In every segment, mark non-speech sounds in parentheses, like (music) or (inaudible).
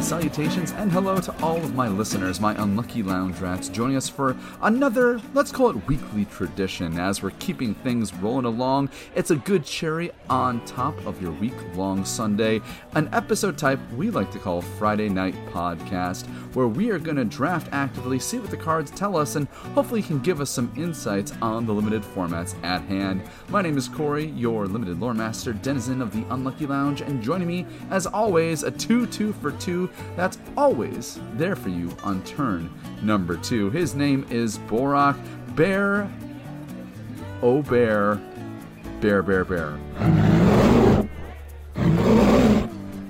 Greetings, salutations, and hello to all of my listeners, my unlucky lounge rats, joining us for another, let's call it weekly tradition. As we're keeping things rolling along, it's a good cherry on top of your week long Sunday, an episode type we like to call Friday Night Podcast, where we are going to draft actively, see what the cards tell us, and hopefully can give us some insights on the limited formats at hand. My name is Corey, your limited lore master, denizen of the Unlucky Lounge, and joining me, as always, a 2 2 for two that's always there for you on turn number two. His name is Borak Bear. Oh, Bear. Bear, Bear, Bear.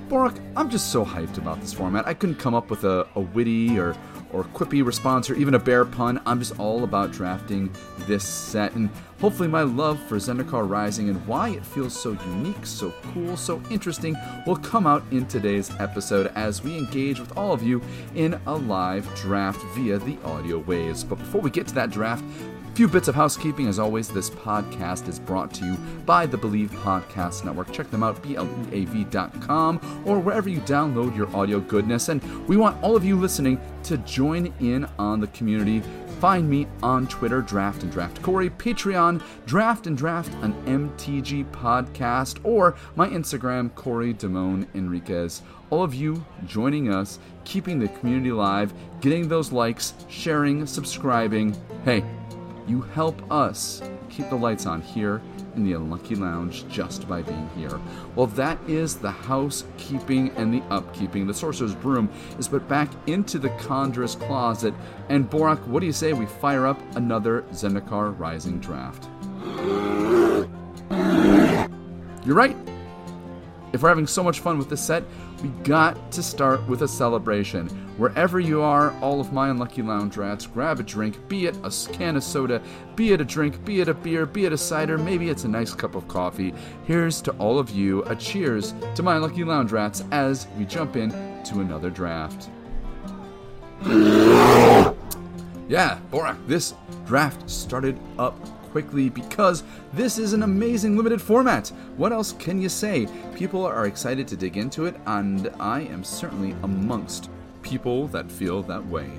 Borak, I'm just so hyped about this format. I couldn't come up with a, a witty or or quippy response or even a bear pun. I'm just all about drafting this set and hopefully my love for Zendikar Rising and why it feels so unique, so cool, so interesting will come out in today's episode as we engage with all of you in a live draft via the audio waves. But before we get to that draft, few bits of housekeeping. As always, this podcast is brought to you by the Bleav Podcast Network. Check them out, BLEAV.com, or wherever you download your audio goodness. And we want all of you listening to join in on the community. Find me on Twitter, Draft and Draft Corey, Patreon, Draft and Draft, an MTG podcast, or my Instagram, Corey Damone Enriquez. All of you joining us, keeping the community alive, getting those likes, sharing, subscribing. Hey, you help us keep the lights on here in the Unlucky Lounge just by being here. Well, that is the housekeeping and the upkeeping. The Sorcerer's Broom is put back into the Conjurer's Closet. And Borak, what do you say we fire up another Zendikar Rising draft? You're right. If we're having so much fun with this set, we got to start with a celebration. Wherever you are, all of my unlucky lounge rats, grab a drink, be it a can of soda, be it a drink, be it a beer, be it a cider, maybe it's a nice cup of coffee. Here's to all of you a cheers to my unlucky lounge rats as we jump in to another draft. (laughs) Yeah, Borak, this draft started up quickly because this is an amazing limited format. What else can you say? People are excited to dig into it, and I am certainly amongst people that feel that way.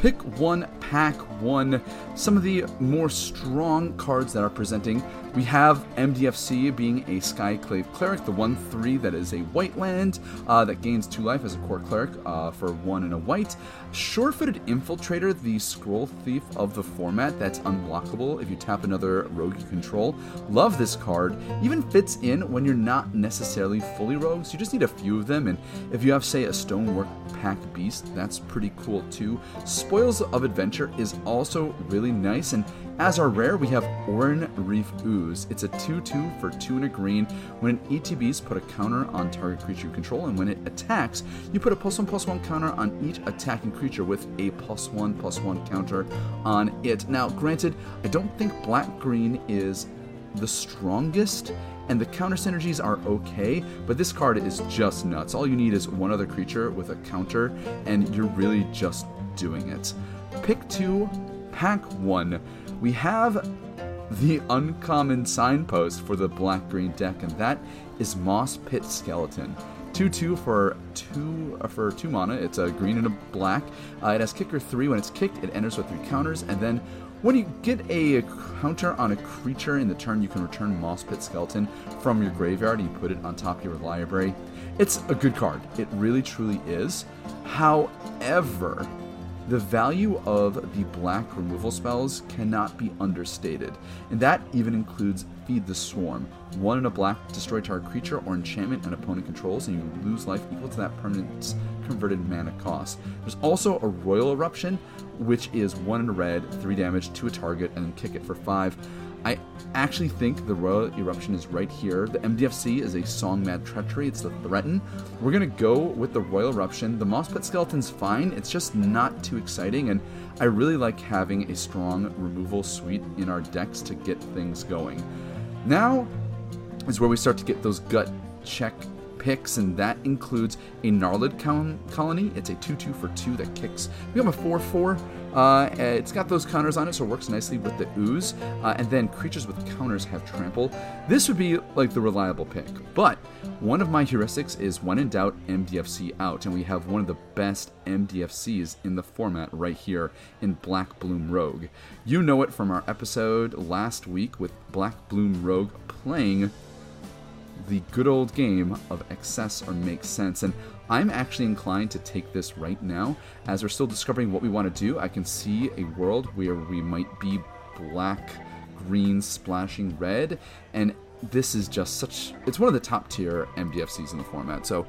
Pick one, pack one. Some of the more strong cards that are presenting. We have MDFC being a Skyclave Cleric, the 1 3 that is a white land uh, that gains 2 life as a core cleric uh, for 1 and a white. Sure footed Infiltrator, the Scroll Thief of the format that's unblockable if you tap another rogue you control. Love this card. Even fits in when you're not necessarily fully rogues, you just need a few of them. And if you have, say, a Stonework Pack Beast, that's pretty cool too. Spoils of Adventure is also really nice, and as our rare, we have Oran Reef Ooze. It's a 2 2 for 2 and a green. When an ETBs, put a counter on target creature you control, and when it attacks, you put a plus 1 plus 1 counter on each attacking creature with a plus 1 plus 1 counter on it. Now, granted, I don't think black green is the strongest and the counter synergies are okay, but this card is just nuts. All you need is one other creature with a counter, and you're really just doing it. Pick two, pack one. We have the uncommon signpost for the black green deck, and that is Moss Pit Skeleton. 2 2 for 2 uh, for 2 mana. It's a green and a black. Uh, it has kicker 3. When it's kicked, it enters with 3 counters, and then when you get a counter on a creature in the turn, you can return Moss Pit Skeleton from your graveyard and you put it on top of your library. It's a good card. It really truly is. However, the value of the black removal spells cannot be understated, and that even includes Feed the Swarm. One in a black, destroy target creature or enchantment an opponent controls, and you lose life equal to that permanent's converted mana cost. There's also a Roil Eruption, which is one in a red, three damage to a target, and then kick it for five. I actually think the Roil Eruption is right here. The MDFC is a Song Mad Treachery, it's the Threaten. We're gonna go with the Roil Eruption. The Moss Pit Skeleton's fine, it's just not too exciting, and I really like having a strong removal suite in our decks to get things going. Now is where we start to get those gut check picks, and that includes a Gnarlid colony. It's a 2 2 for 2 that kicks. We have a 4 4. Uh, it's got those counters on it, so it works nicely with the ooze. Uh, and then creatures with counters have trample. This would be like the reliable pick. But one of my heuristics is when in doubt, MDFC out. And we have one of the best MDFCs in the format right here in Black Bloom Rogue. You know it from our episode last week with Black Bloom Rogue playing the good old game of excess or make sense. And I'm actually inclined to take this right now. As we're still discovering what we want to do, I can see a world where we might be black, green, splashing red. And this is just such. It's one of the top tier MDFCs in the format. So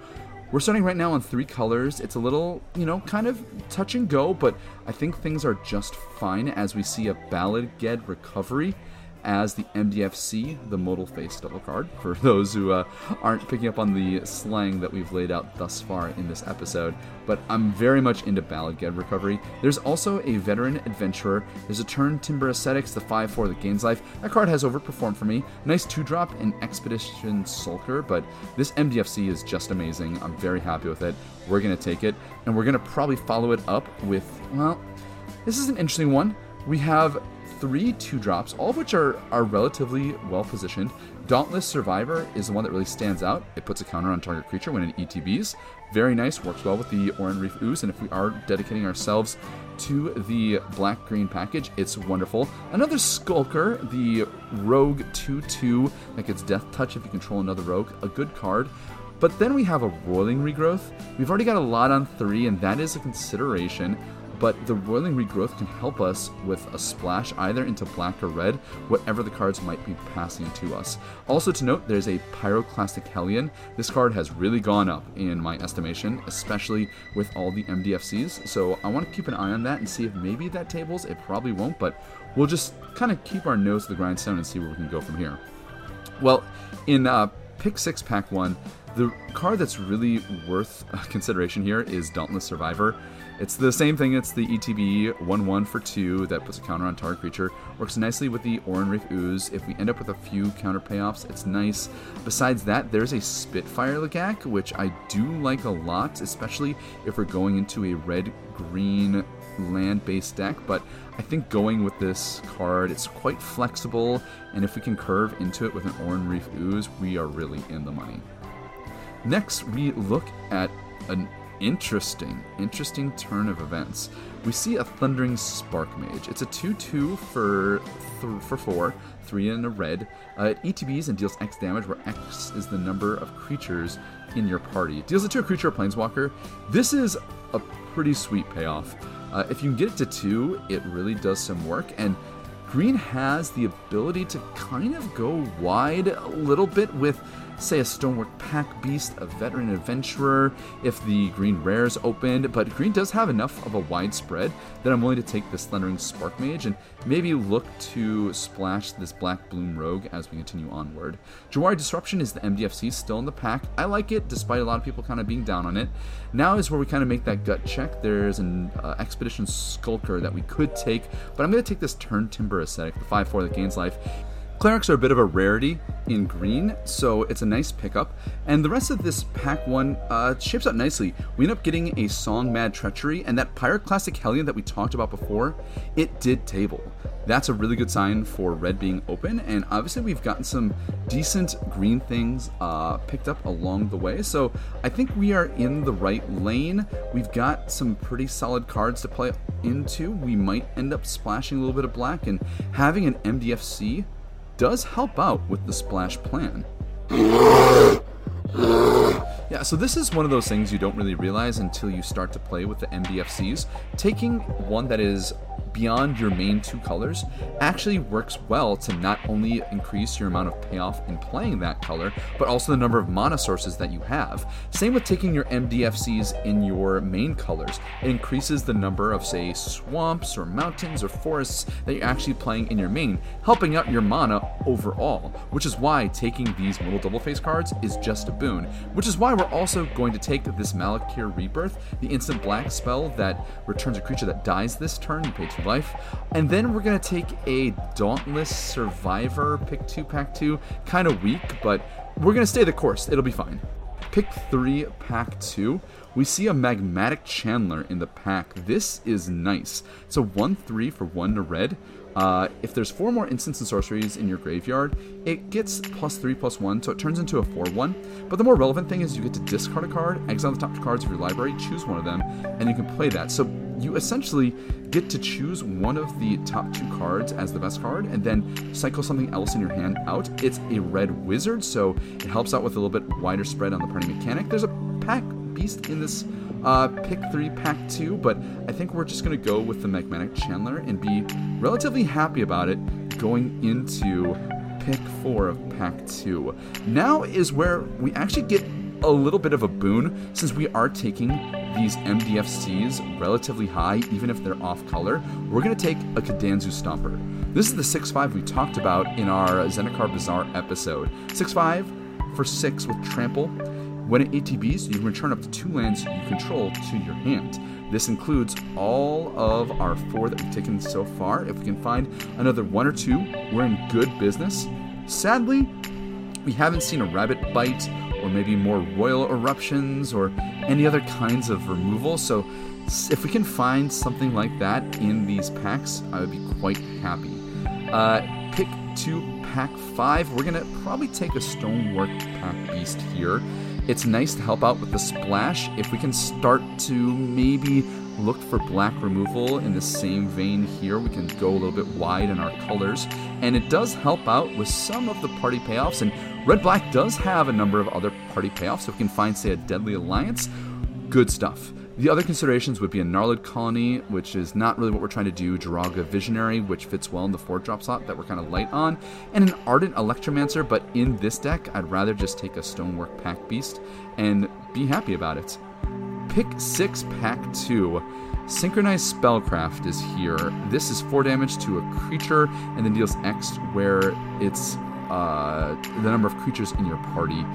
we're starting right now on three colors. It's a little, you know, kind of touch and go, but I think things are just fine as we see a Bala Ged recovery as the MDFC, the modal face double card, (laughs) for those who uh, aren't picking up on the slang that we've laid out thus far in this episode. But I'm very much into Bala Ged Recovery. There's also a Veteran Adventurer. There's a Turn Timber Ascetics, the 5 4 that gains life. That card has overperformed for me. Nice 2 drop in Expedition Skulker, but this MDFC is just amazing. I'm very happy with it. We're going to take it, and we're going to probably follow it up with, well, this is an interesting one. We have three two drops, all of which are, are relatively well positioned. Dauntless Survivor is the one that really stands out. It puts a counter on target creature when it ETBs. Very nice, works well with the Oran-Rief Ooze, and if we are dedicating ourselves to the black green package, it's wonderful. Another Skulker, the Rogue 2 2 that gets Death Touch if you control another Rogue, a good card. But then we have a Roiling Regrowth. We've already got a lot on three, and that is a consideration but the Roiling Regrowth can help us with a splash either into black or red, whatever the cards might be passing to us. Also to note, there's a Pyroclastic Hellion. This card has really gone up in my estimation, especially with all the MDFCs, so I want to keep an eye on that and see if maybe that tables. It probably won't, but we'll just kind of keep our nose to the grindstone and see where we can go from here. Well, in uh, Pick 6 Pack 1, the card that's really worth (laughs) consideration here is Dauntless Survivor. It's the same thing, it's the ETB 1 1 for 2 that puts a counter on target creature. Works nicely with the Oran-Rief Ooze. If we end up with a few counter payoffs, it's nice. Besides that, there's a Spitfire Lagac, which I do like a lot, especially if we're going into a red green land based deck. But I think going with this card, it's quite flexible, and if we can curve into it with an Oran-Rief Ooze, we are really in the money. Next, we look at an interesting, interesting turn of events. We see a Thundering Spark Mage. It's a 2 2 for, th- for 4, 3 in a red. Uh, it ETBs and deals X damage, where X is the number of creatures in your party. It deals it to a creature or planeswalker. This is a pretty sweet payoff. Uh, if you can get it to 2, it really does some work. And Green has the ability to kind of go wide a little bit with say a Stonework Pack Beast, a Veteran Adventurer, if the green rares opened, but green does have enough of a wide spread that I'm willing to take this Thundering Spark Mage and maybe look to splash this Black Bloom Rogue as we continue onward. Jwari Disruption is the MDFC still in the pack. I like it, despite a lot of people kind of being down on it. Now is where we kind of make that gut check. There's an uh, Expedition Skulker that we could take, but I'm going to take this Turn Timber Ascetic, the 5 4 that gains life. Clerics are a bit of a rarity in green, so it's a nice pickup. And the rest of this pack one uh, shapes up nicely. We end up getting a Song Mad Treachery, and that Pyroclastic Hellion that we talked about before, it did table. That's a really good sign for red being open, and obviously we've gotten some decent green things uh, picked up along the way. So I think we are in the right lane. We've got some pretty solid cards to play into. We might end up splashing a little bit of black and having an MDFC does help out with the splash plan. Yeah, so this is one of those things you don't really realize until you start to play with the MDFCs. Taking one that is beyond your main two colors actually works well to not only increase your amount of payoff in playing that color, but also the number of mana sources that you have. Same with taking your MDFCs in your main colors. It increases the number of, say, swamps or mountains or forests that you're actually playing in your main, helping out your mana overall, which is why taking these little double face cards is just a boon. Which is why we're also going to take this Malakir Rebirth, the instant black spell that returns a creature that dies this turn, you pay two life. And then we're going to take a Dauntless Survivor, pick two, pack two. Kind of weak, but we're going to stay the course. It'll be fine. Pick 3, Pack 2. We see a Magmatic Channeler in the pack. This is nice. It's a 1 3 for 1 to red. Uh, if there's four more instants and sorceries in your graveyard, it gets plus three, plus one, so it turns into a 4 1. But the more relevant thing is you get to discard a card, exile the top two cards of your library, choose one of them, and you can play that. So you essentially get to choose one of the top two cards as the best card, and then cycle something else in your hand out. It's a red wizard, so it helps out with a little bit wider spread on the party mechanic. There's a pack beast in this uh, pick three, pack two, but I think we're just going to go with the Magmatic Channeler and be relatively happy about it going into pick four of pack two. Now is where we actually get a little bit of a boon since we are taking these MDFCs relatively high, even if they're off color. We're going to take a Kadanzu Stomper. This is the 6 5 we talked about in our Zendikar Bazaar episode. 6 5 for 6 with Trample when it ETBs, you can return up to two lands you control to your hand. This includes all of our four that we've taken so far. If we can find another one or two, we're in good business. Sadly, we haven't seen a rabid bite or maybe more roil eruptions or any other kinds of removal. So if we can find something like that in these packs, I would be quite happy. Uh, pick two, pack five. We're gonna probably take a stonework pack beast here. It's nice to help out with the splash. If we can start to maybe look for black removal in the same vein here, we can go a little bit wide in our colors. And it does help out with some of the party payoffs. And Red Black does have a number of other party payoffs. So we can find, say, a Deadly Alliance, good stuff. The other considerations would be a Gnarlid Colony, which is not really what we're trying to do, Joraga Visionary, which fits well in the 4 drop slot that we're kind of light on, and an Ardent Electromancer, but in this deck, I'd rather just take a Stonework Pack Beast and be happy about it. Pick 6 Pack 2. Synchronized Spellcraft is here. This is 4 damage to a creature and then deals X where it's uh, the number of creatures in your party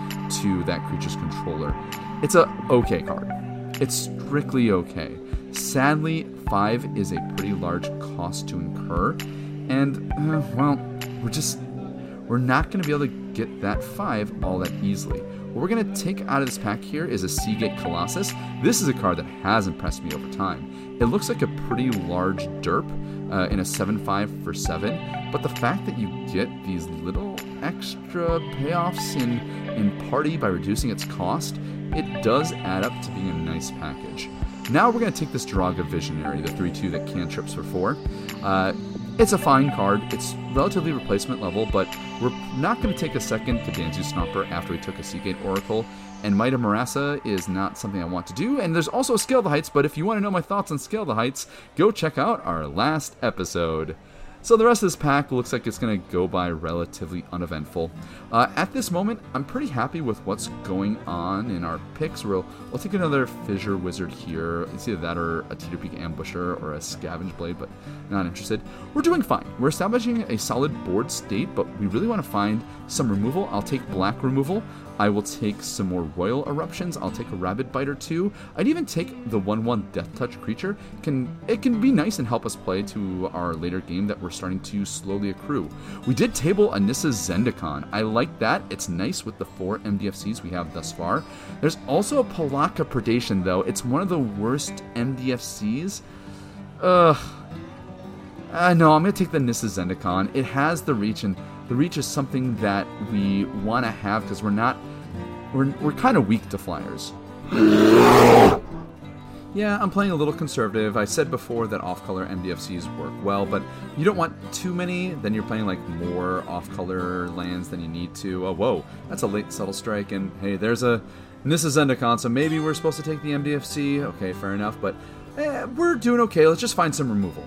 to that creature's controller. It's a okay card. It's strictly okay. Sadly, 5 is a pretty large cost to incur, and, uh, well, we're just. We're not going to be able to get that 5 all that easily. What we're going to take out of this pack here is a Seagate Colossus. This is a card that has impressed me over time. It looks like a pretty large derp uh, in a 7 5 for 7, but the fact that you get these little extra payoffs in, in party by reducing its cost it does add up to being a nice package. Now we're going to take this Joraga Visionary, the 3 2 that cantrips for 4. Uh, it's a fine card. It's relatively replacement level, but we're not going to take a second Kadanzu Stomper after we took a Seagate Oracle. And Might of Murasa is not something I want to do. And there's also Scale the Heights, but if you want to know my thoughts on Scale the Heights, go check out our last episode. So the rest of this pack looks like it's going to go by relatively uneventful. Uh, at this moment, I'm pretty happy with what's going on in our picks. We'll, we'll take another Fissure Wizard here. It's either that or a Teeter Peak Ambusher or a Scavenge Blade, but not interested. We're doing fine. We're establishing a solid board state, but we really want to find some removal. I'll take black removal. I will take some more Roil Eruptions. I'll take a Rabid Bite or two. I'd even take the 1-1 Death Touch creature. Can It can be nice and help us play to our later game that we're starting to slowly accrue. We did table a Nissa Zendikon. I like that. It's nice with the four MDFCs we have thus far. There's also a Pelakka Predation, though. It's one of the worst MDFCs. Ugh. Uh, no, I'm going to take the Nissa Zendikon. It has the reach and the reach is something that we want to have because we're not we're, we're kind of weak to flyers. (gasps) yeah, I'm playing a little conservative. I said before that off-color MDFCs work well, but you don't want too many. Then you're playing like more off-color lands than you need to. Oh, whoa, that's a late subtle strike, and hey, there's a is Zendikon, so maybe we're supposed to take the MDFC. Okay, fair enough, but eh, we're doing okay. Let's just find some removal.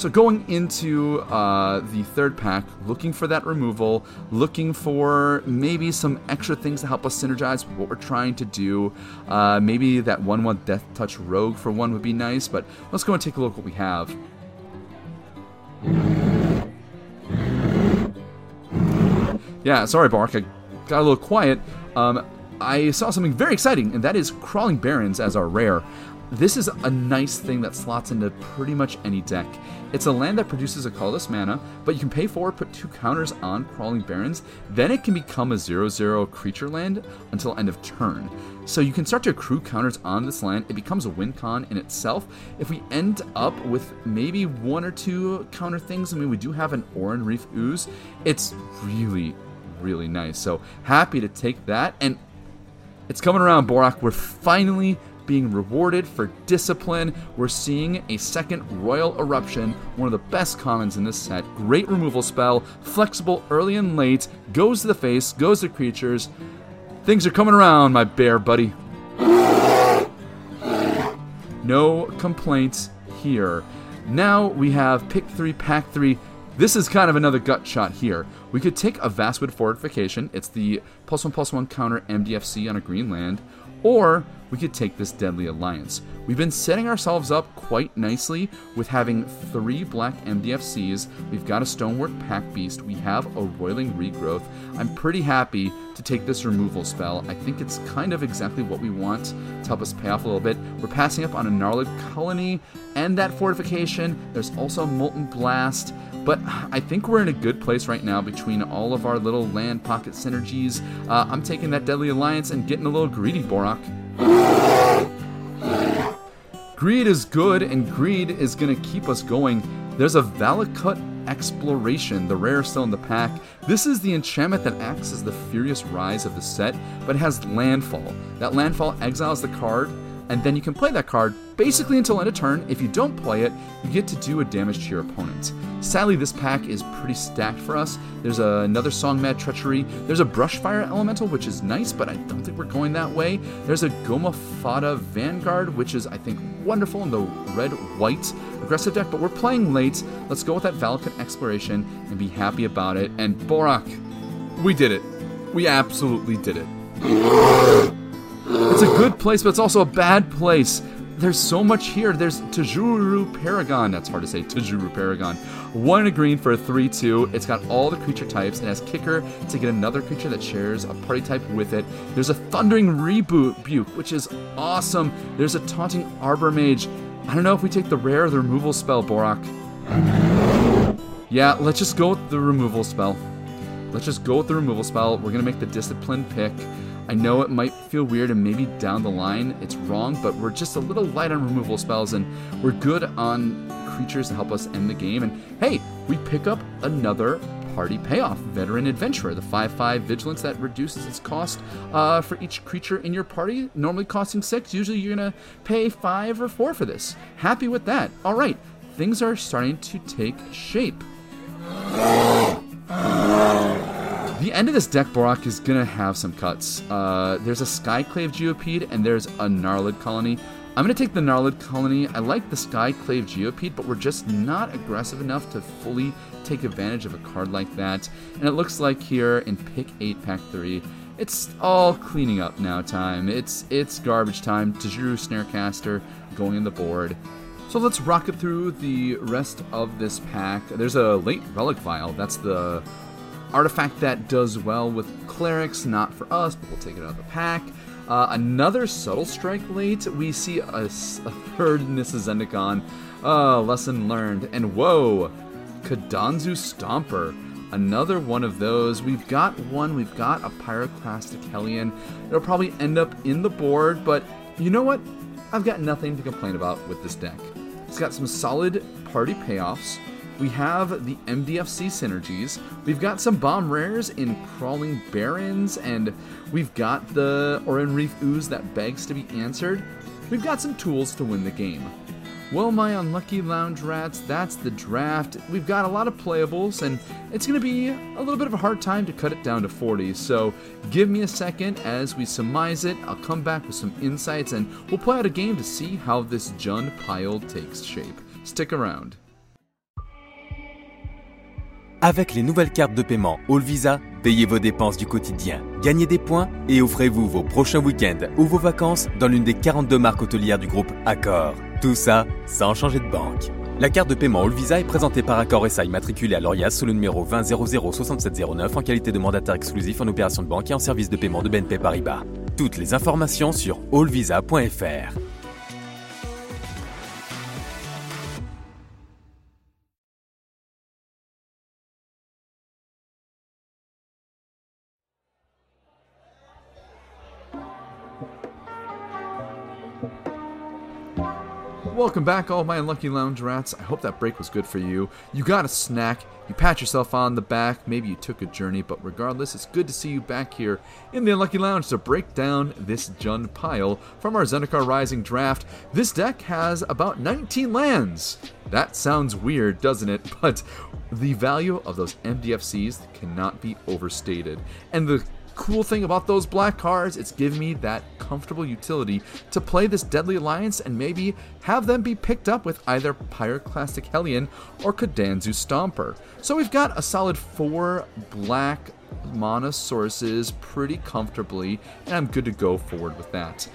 So going into uh, the third pack, looking for that removal, looking for maybe some extra things to help us synergize with what we're trying to do. Uh, maybe that 1-1 Death Touch Rogue for one would be nice, but let's go and take a look what we have. Yeah, sorry Bark, I got a little quiet. Um, I saw something very exciting, and that is Crawling Barrens as our rare. This is a nice thing that slots into pretty much any deck. It's a land that produces a colorless mana, but you can pay for it, put two counters on Crawling Barrens, then it can become a 0 0 creature land until end of turn. So you can start to accrue counters on this land. It becomes a win con in itself. If we end up with maybe one or two counter things, I mean, we do have an Oran-Rief Ooze, it's really, really nice. So happy to take that. And it's coming around, Borak. We're finally being rewarded for discipline. We're seeing a second Roil Eruption, one of the best commons in this set. Great removal spell, flexible early and late, goes to the face, goes to creatures. Things are coming around, my bear buddy. No complaints here. Now we have pick three, pack three. This is kind of another gut shot here. We could take a Vastwood Fortification. It's the plus one plus one counter MDFC on a green land. Or we could take this Deadly Alliance. We've been setting ourselves up quite nicely with having three black MDFCs. We've got a Stonework Pack Beast. We have a Roiling Regrowth. I'm pretty happy to take this removal spell. I think it's kind of exactly what we want to help us pay off a little bit. We're passing up on a Gnarlid Colony and that fortification. There's also Molten Blast. But I think we're in a good place right now between all of our little land pocket synergies. Uh, I'm taking that Deadly Alliance and getting a little greedy, Borak. Greed is good, and greed is going to keep us going. There's a Valakut Exploration, the rare still in the pack. This is the enchantment that acts as the Furious Rise of the set, but has Landfall. That Landfall exiles the card and then you can play that card basically until end of turn. If you don't play it, you get to do a damage to your opponent. Sadly, this pack is pretty stacked for us. There's a, another Song Mad Treachery. There's a Brushfire Elemental, which is nice, but I don't think we're going that way. There's a Goma Fada Vanguard, which is, I think, wonderful in the red-white aggressive deck, but we're playing late. Let's go with that Valakut Exploration and be happy about it. And Borak, we did it. We absolutely did it. (laughs) It's a good place, but it's also a bad place. There's so much here. There's Tajuru Paragon. That's hard to say. Tajuru Paragon. One in a green for a 3 2. It's got all the creature types. and has Kicker to get another creature that shares a party type with it. There's a Thundering Reboot Buke, which is awesome. There's a Taunting Arbor Mage. I don't know if we take the rare or the removal spell, Borak. Yeah, let's just go with the removal spell. Let's just go with the removal spell. We're going to make the discipline pick. I know it might feel weird and maybe down the line it's wrong, but we're just a little light on removal spells and we're good on creatures to help us end the game. And hey, we pick up another party payoff Veteran Adventurer, the 5 5 vigilance that reduces its cost uh, for each creature in your party, normally costing 6. Usually you're to pay 5 or 4 for this. Happy with that. All right, things are starting to take shape. The end of this deck, Borak, is gonna have some cuts. Uh, there's a Skyclave Geopede and there's a Gnarlid Colony. I'm gonna take the Gnarlid Colony. I like the Skyclave Geopede, but we're just not aggressive enough to fully take advantage of a card like that. And it looks like here in Pick 8, Pack 3, it's all cleaning up now time. It's it's garbage time. Tajuru Snarecaster going in the board. So let's rocket through the rest of this pack. There's a late Relic Vial. That's the artifact that does well with clerics, not for us, but we'll take it out of the pack. Uh, another subtle strike late. We see a, a third Nissa Zendikon. Uh, lesson learned. And whoa, Kadanzu Stomper. Another one of those. We've got one. We've got a Pyroclastic Hellion. It'll probably end up in the board, but you know what? I've got nothing to complain about with this deck. It's got some solid party payoffs. We have the MDFC synergies. We've got some bomb rares in Crawling Barrens, and we've got the Oran-Rief Ooze that begs to be answered. We've got some tools to win the game. Well, my unlucky lounge rats, that's the draft. We've got a lot of playables, and it's going to be a little bit of a hard time to cut it down to 40. So give me a second as we surmise it. I'll come back with some insights, and we'll play out a game to see how this Jund pile takes shape. Stick around. Avec les nouvelles cartes de paiement All Visa, payez vos dépenses du quotidien, gagnez des points et offrez-vous vos prochains week-ends ou vos vacances dans l'une des 42 marques hôtelières du groupe Accor. Tout ça sans changer de banque. La carte de paiement All Visa est présentée par Accor SA immatriculée à l'ORIAS sous le numéro 20 6709 en qualité de mandataire exclusif en opération de banque et en service de paiement de BNP Paribas. Toutes les informations sur allvisa.fr. Welcome back, all my unlucky lounge rats. I hope that break was good for you. You got a snack, you pat yourself on the back, maybe you took a journey, but regardless, it's good to see you back here in the Unlucky Lounge to break down this Jund pile from our Zendikar Rising draft. This deck has about 19 lands. That sounds weird, doesn't it? (laughs) But the value of those MDFCs cannot be overstated. And the cool thing about those black cards, it's given me that comfortable utility to play this Deadly Alliance and maybe have them be picked up with either Pyroclastic Hellion or Kodanzu Stomper. So we've got a solid four black mana sources pretty comfortably, and I'm good to go forward with that.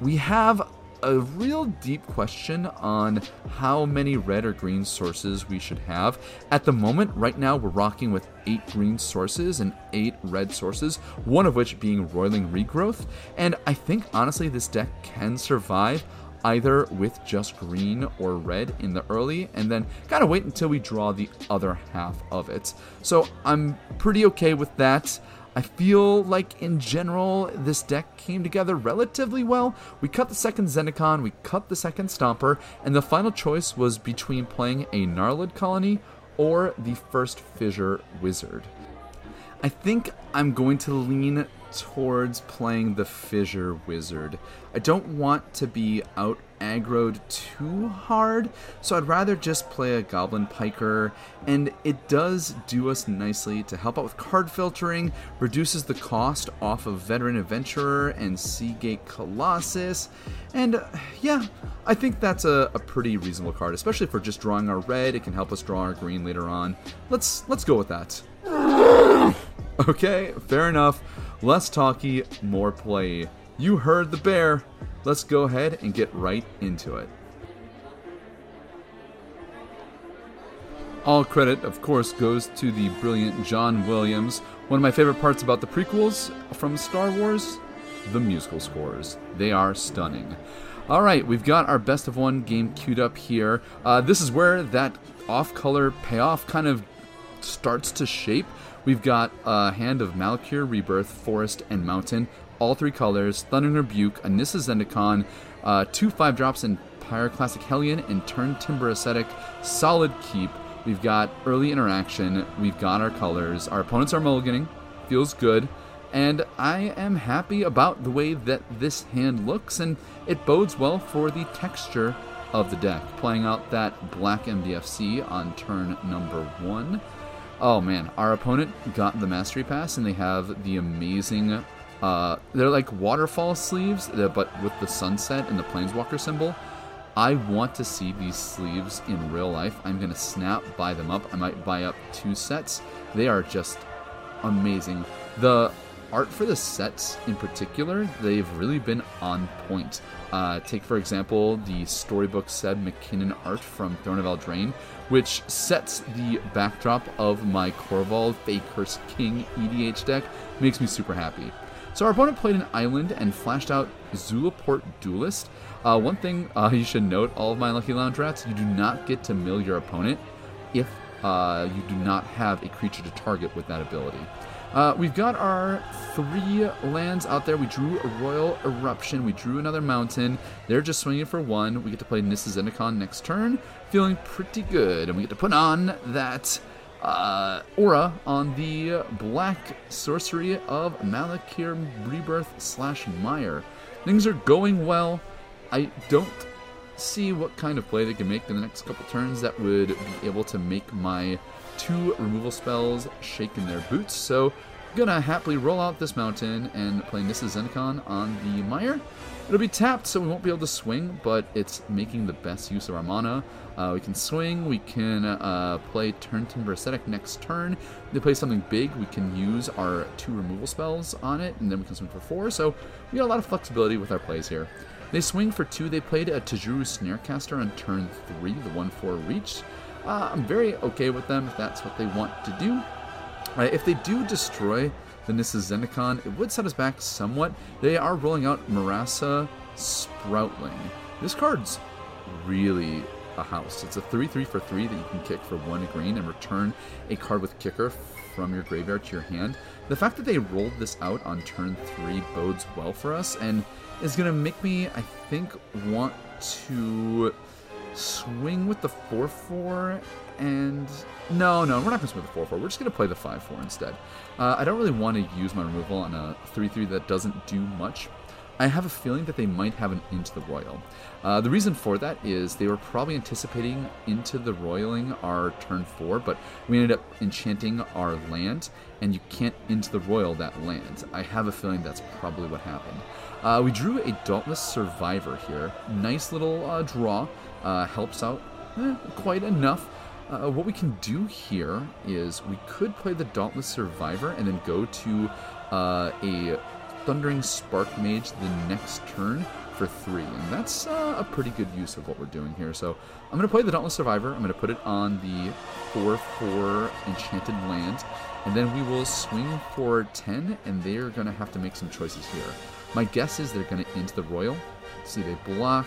We have a real deep question on how many red or green sources we should have. At the moment, right now, we're rocking with eight green sources and eight red sources, one of which being Roiling Regrowth. And I think honestly, this deck can survive either with just green or red in the early, and then gotta wait until we draw the other half of it. So I'm pretty okay with that. I feel like in general this deck came together relatively well. We cut the second Zendikon, we cut the second Stomper, and the final choice was between playing a Gnarlid Colony or the first Fissure Wizard. I think I'm going to lean towards playing the Fissure Wizard. I don't want to be out aggroed too hard, so I'd rather just play a Goblin Piker, and it does do us nicely to help out with card filtering, reduces the cost off of Veteran Adventurer and Seagate Colossus, and uh, yeah, I think that's a, a pretty reasonable card, especially for just drawing our red. It can help us draw our green later on. Let's let's go with that. (sighs) Okay, fair enough. Less talky, more play. You heard the bear. Let's go ahead and get right into it. All credit, of course, goes to the brilliant John Williams. One of my favorite parts about the prequels from Star Wars the musical scores. They are stunning. All right, we've got our best of one game queued up here. Uh, this is where that off color payoff kind of starts to shape. We've got a hand of Malakir, Rebirth, Forest, and Mountain, all three colors, Thunder Rebuke, Anissa Zendikon, uh, two 5 drops in Pyroclastic Hellion, and Turn Timber Ascetic, solid keep. We've got early interaction, we've got our colors, our opponents are mulliganing, feels good, and I am happy about the way that this hand looks, and it bodes well for the texture of the deck. Playing out that black MDFC on turn number one. Oh man, our opponent got the Mastery Pass, and they have the amazing. Uh, they're like waterfall sleeves, but with the sunset and the Planeswalker symbol. I want to see these sleeves in real life. I'm to snap buy them up. I might buy up two sets. They are just amazing. The art for the sets in particular, they've really been on point. Uh, take, for example, the storybook Seb McKinnon art from Throne of Eldraine, which sets the backdrop of my Korvold Fae-Cursed King EDH deck. Makes me super happy. So our opponent played an island and flashed out Zulaport Duelist. Uh, one thing uh, you should note, all of my Lucky Lounge rats, you do not get to mill your opponent if uh, you do not have a creature to target with that ability. Uh, we've got our three lands out there. We drew a Roil Eruption. We drew another Mountain. They're just swinging for one. We get to play Nissa Zendikon next turn. Feeling pretty good. And we get to put on that uh, aura on the black sorcery of Malakir Rebirth slash Mire. Things are going well. I don't see what kind of play they can make in the next couple turns that would be able to make my two removal spells shaking their boots. So gonna happily roll out this mountain and play Nissa Zendikon on the Mire. It'll be tapped, so we won't be able to swing, but it's making the best use of our mana. Uh, we can swing, we can uh, play Turn Timber Ascetic next turn. If they play something big, we can use our two removal spells on it, and then we can swing for four. So we got a lot of flexibility with our plays here. They swing for two. They played a Tajuru Snarecaster on turn three, the 1 4 reach. Uh, I'm very okay with them if that's what they want to do. Uh, if they do destroy the Nissa Zendikon, it would set us back somewhat. They are rolling out Murasa Sproutling. This card's really a house. It's a 3 3 for 3 that you can kick for 1 green and return a card with kicker from your graveyard to your hand. The fact that they rolled this out on turn 3 bodes well for us, and is going to make me, I think, want to swing with the 4 4 and. No, no, we're not going to swing with the 4 4. We're just going to play the 5 4 instead. Uh, I don't really want to use my removal on a 3 3 that doesn't do much. I have a feeling that they might have an Into the Roil. Uh, the reason for that is they were probably anticipating Into the Roiling our turn 4, but we ended up enchanting our land, and you can't Into the Roil that land. I have a feeling that's probably what happened. Uh, we drew a Dauntless Survivor here. Nice little uh, draw. Uh, helps out eh, quite enough. Uh, what we can do here is we could play the Dauntless Survivor and then go to uh, a Thundering Spark Mage the next turn for three, and that's uh, a pretty good use of what we're doing here. So I'm going to play the Dauntless Survivor. I'm going to put it on the 4-4 Enchanted Land, and then we will swing for 10, and they are going to have to make some choices here. My guess is they're going to into the Roil. see, they block.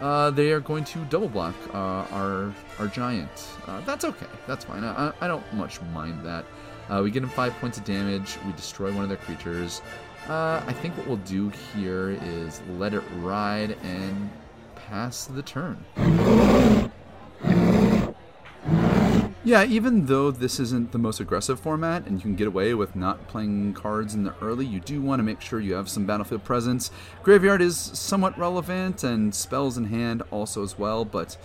Uh, they are going to double block uh, our our giant. Uh, that's okay. That's fine. I, I don't much mind that. Uh, we get them five points of damage. We destroy one of their creatures. Uh, I think what we'll do here is let it ride and pass the turn. Yeah, even though this isn't the most aggressive format and you can get away with not playing cards in the early, you do want to make sure you have some battlefield presence. Graveyard is somewhat relevant and spells in hand also as well, but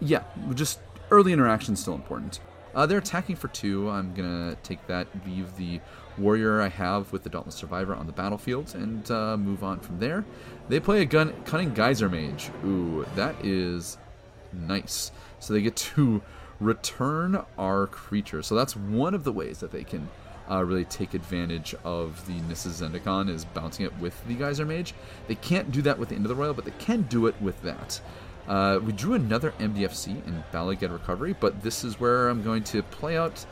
yeah, just early interaction still important. Uh, they're attacking for two. I'm gonna take that, leave the warrior I have with the Dauntless Survivor on the battlefield, and uh, move on from there. They play a gun, Cunning Geyser Mage. Ooh, that is nice. So they get to return our creature. So that's one of the ways that they can uh, really take advantage of the Nissa Zendikon is bouncing it with the Geyser Mage. They can't do that with the End of the Royal, but they can do it with that. Uh, we drew another MDFC in Bala Ged Recovery, but this is where I'm going to play out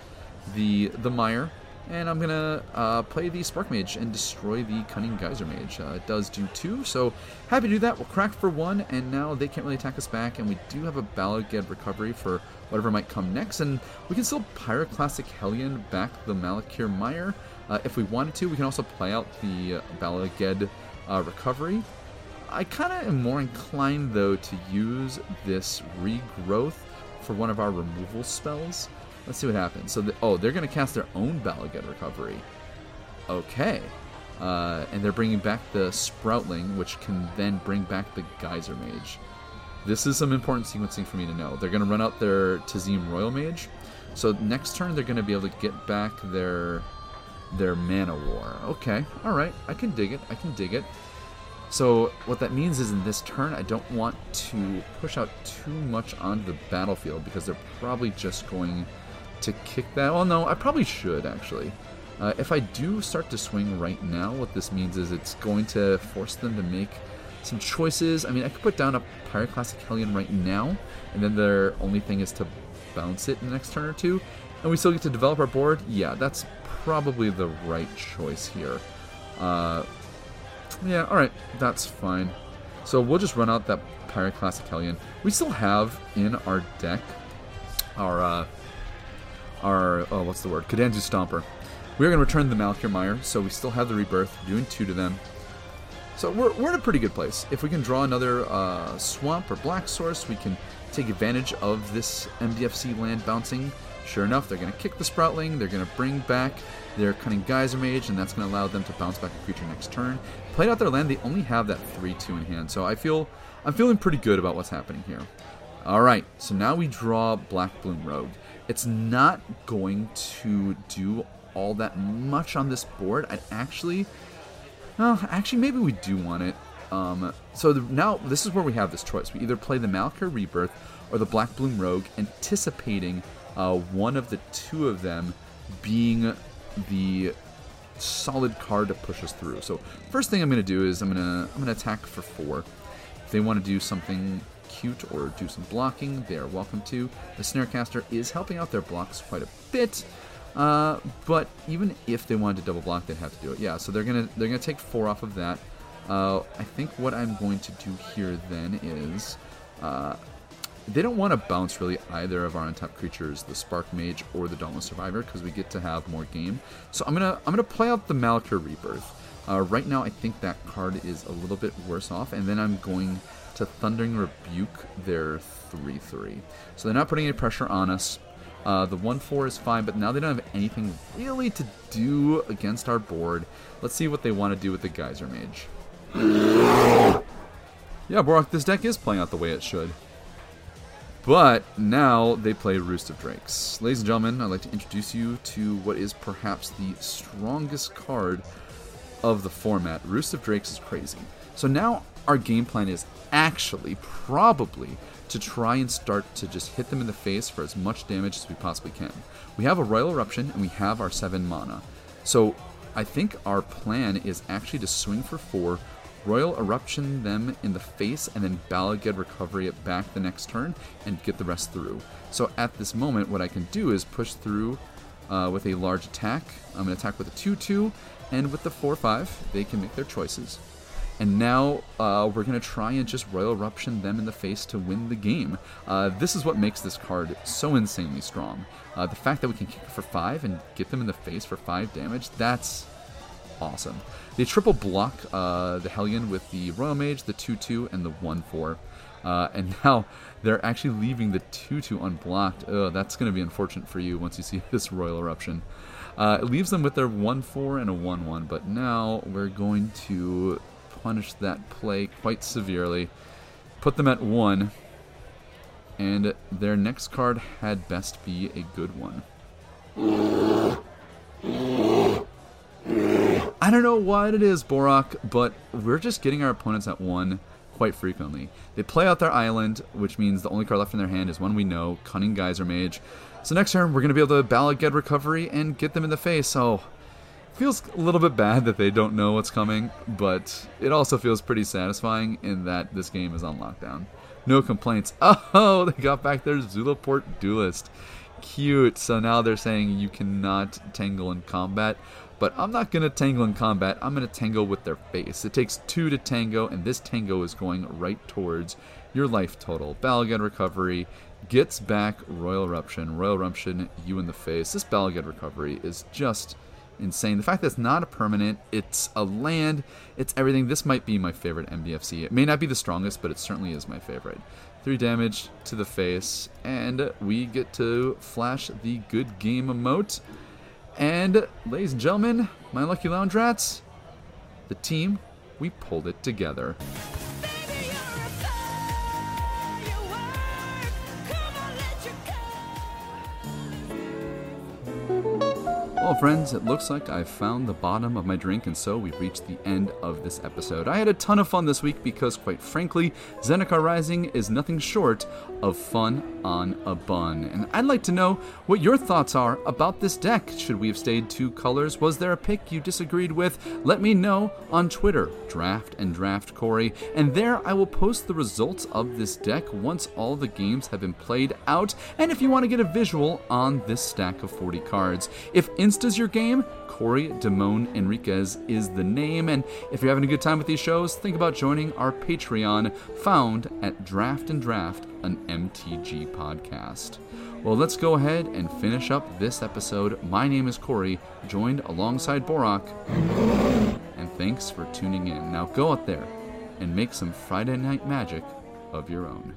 the the Mire, and I'm gonna uh, play the Spark Mage and destroy the Cunning Geyser Mage. Uh, it does do two, so happy to do that. We'll crack for one, and now they can't really attack us back, and we do have a Bala Ged Recovery for whatever might come next, and we can still Pyroclastic Hellion back the Malakir Mire uh, if we wanted to. We can also play out the uh, Bala Ged uh, Recovery I kind of am more inclined, though, to use this regrowth for one of our removal spells. Let's see what happens. So, the, oh, they're going to cast their own Bala Ged Recovery. Okay. Uh, and they're bringing back the Sproutling, which can then bring back the Geyser Mage. This is some important sequencing for me to know. They're going to run out their Tazeem Roilmage. So next turn, they're going to be able to get back their their Mana War. Okay, all right, I can dig it. I can dig it. So what that means is in this turn, I don't want to push out too much onto the battlefield because they're probably just going to kick that. Well, no, I probably should actually. Uh, if I do start to swing right now, what this means is it's going to force them to make some choices. I mean, I could put down a Pyroclastic Hellion right now, and then their only thing is to bounce it in the next turn or two, and we still get to develop our board. Yeah, that's probably the right choice here. Uh, yeah, alright, that's fine. So we'll just run out that Pyroclastic Hellion. We still have in our deck our, uh, our, oh, what's the word? Kadanzu Stomper. We're going to return the Malakir Mire, so we still have the Rebirth, doing two to them. So we're, we're in a pretty good place. If we can draw another uh, Swamp or Black Source, we can take advantage of this MDFC land bouncing. Sure enough, they're going to kick the Sproutling, they're going to bring back their Cunning Geyser Mage, and that's going to allow them to bounce back a creature next turn. Played out their land, they only have that 3-2 in hand, so I feel I'm feeling pretty good about what's happening here. Alright, so now we draw Black Bloom Rogue. It's not going to do all that much on this board. I'd actually... Well, actually, maybe we do want it. Um, so the, now, this is where we have this choice. We either play the Malakir Rebirth or the Black Bloom Rogue, anticipating uh, one of the two of them being the solid card to push us through. So first thing I'm going to do is I'm going to I'm going to attack for four. If they want to do something or do some blocking, they are welcome to. The Snarecaster is helping out their blocks quite a bit. Uh, but even if they wanted to double block, they'd have to do it. Yeah, so they're gonna they're gonna take four off of that. Uh, I think what I'm going to do here then is uh, they don't want to bounce really either of our untapped creatures, the Spark Mage or the Dauntless Survivor, because we get to have more game. So I'm gonna I'm gonna play out the Malakir Rebirth. Uh, right now, I think that card is a little bit worse off, and then I'm going to Thundering Rebuke their 3 3. So they're not putting any pressure on us. Uh, the 1 4 is fine, but now they don't have anything really to do against our board. Let's see what they want to do with the Geysermage. (gasps) yeah, Borak, this deck is playing out the way it should. But now they play Roost of Drakes. Ladies and gentlemen, I'd like to introduce you to what is perhaps the strongest card of the format. Roost of Drakes is crazy. So now our game plan is actually probably to try and start to just hit them in the face for as much damage as we possibly can. We have a Roil Eruption and we have our 7 mana. So I think our plan is actually to swing for 4, Roil Eruption them in the face, and then Bala Ged Recovery it back the next turn and get the rest through. So at this moment, what I can do is push through uh, with a large attack. I'm going to attack with a 2 2, and with the 4 5, they can make their choices. And now uh, we're going to try and just Roil Eruption them in the face to win the game. Uh, this is what makes this card so insanely strong. Uh, the fact that we can kick it for 5 and get them in the face for 5 damage, that's awesome. They triple block uh, the Hellion with the Roilmage, the 2 2, and the 1 4. Uh, and (laughs) now they're actually leaving the 2 2 unblocked. Oh, that's going to be unfortunate for you once you see (laughs) this Roil Eruption. Uh, it leaves them with their 1 4 and a 1 1, but now we're going to punish that play quite severely. Put them at 1, and their next card had best be a good one. I don't know what it is, Borak, but we're just getting our opponents at 1 quite frequently. They play out their island, which means the only card left in their hand is one we know, Cunning Geysermage. So next turn, we're going to be able to Bala Ged Recovery and get them in the face. So feels a little bit bad that they don't know what's coming, but it also feels pretty satisfying in that this game is on lockdown. No complaints. (laughs) Oh, they got back their Zulaport Duelist. Cute. So now they're saying you cannot tangle in combat. But I'm not going to tangle in combat. I'm going to tango with their face. It takes two to tango, and this tango is going right towards your life total. Bala Ged Recovery gets back Roil Eruption. Roil Eruption, you in the face. This Bala Ged Recovery is just insane. The fact that it's not a permanent, it's a land, it's everything. This might be my favorite MDFC. It may not be the strongest, but it certainly is my favorite. Three damage to the face, and we get to flash the good game emote. And, ladies and gentlemen, my lucky lounge rats, the team, we pulled it together. Well, friends, it looks like I've found the bottom of my drink, and so we've reached the end of this episode. I had a ton of fun this week because, quite frankly, Zendikar Rising is nothing short of fun on a bun. And I'd like to know what your thoughts are about this deck. Should we have stayed two colors? Was there a pick you disagreed with? Let me know on Twitter, Draft and Draft Corey, and there I will post the results of this deck once all the games have been played out. And if you want to get a visual on this stack of 40 cards, if instant is your game, Corey Damone Enriquez is the name. And if you're having a good time with these shows, think about joining our Patreon found at Draft and Draft, an MTG podcast. Well, let's go ahead and finish up this episode. My name is Corey, joined alongside Borak. And thanks for tuning in. Now go out there and make some Friday night magic of your own.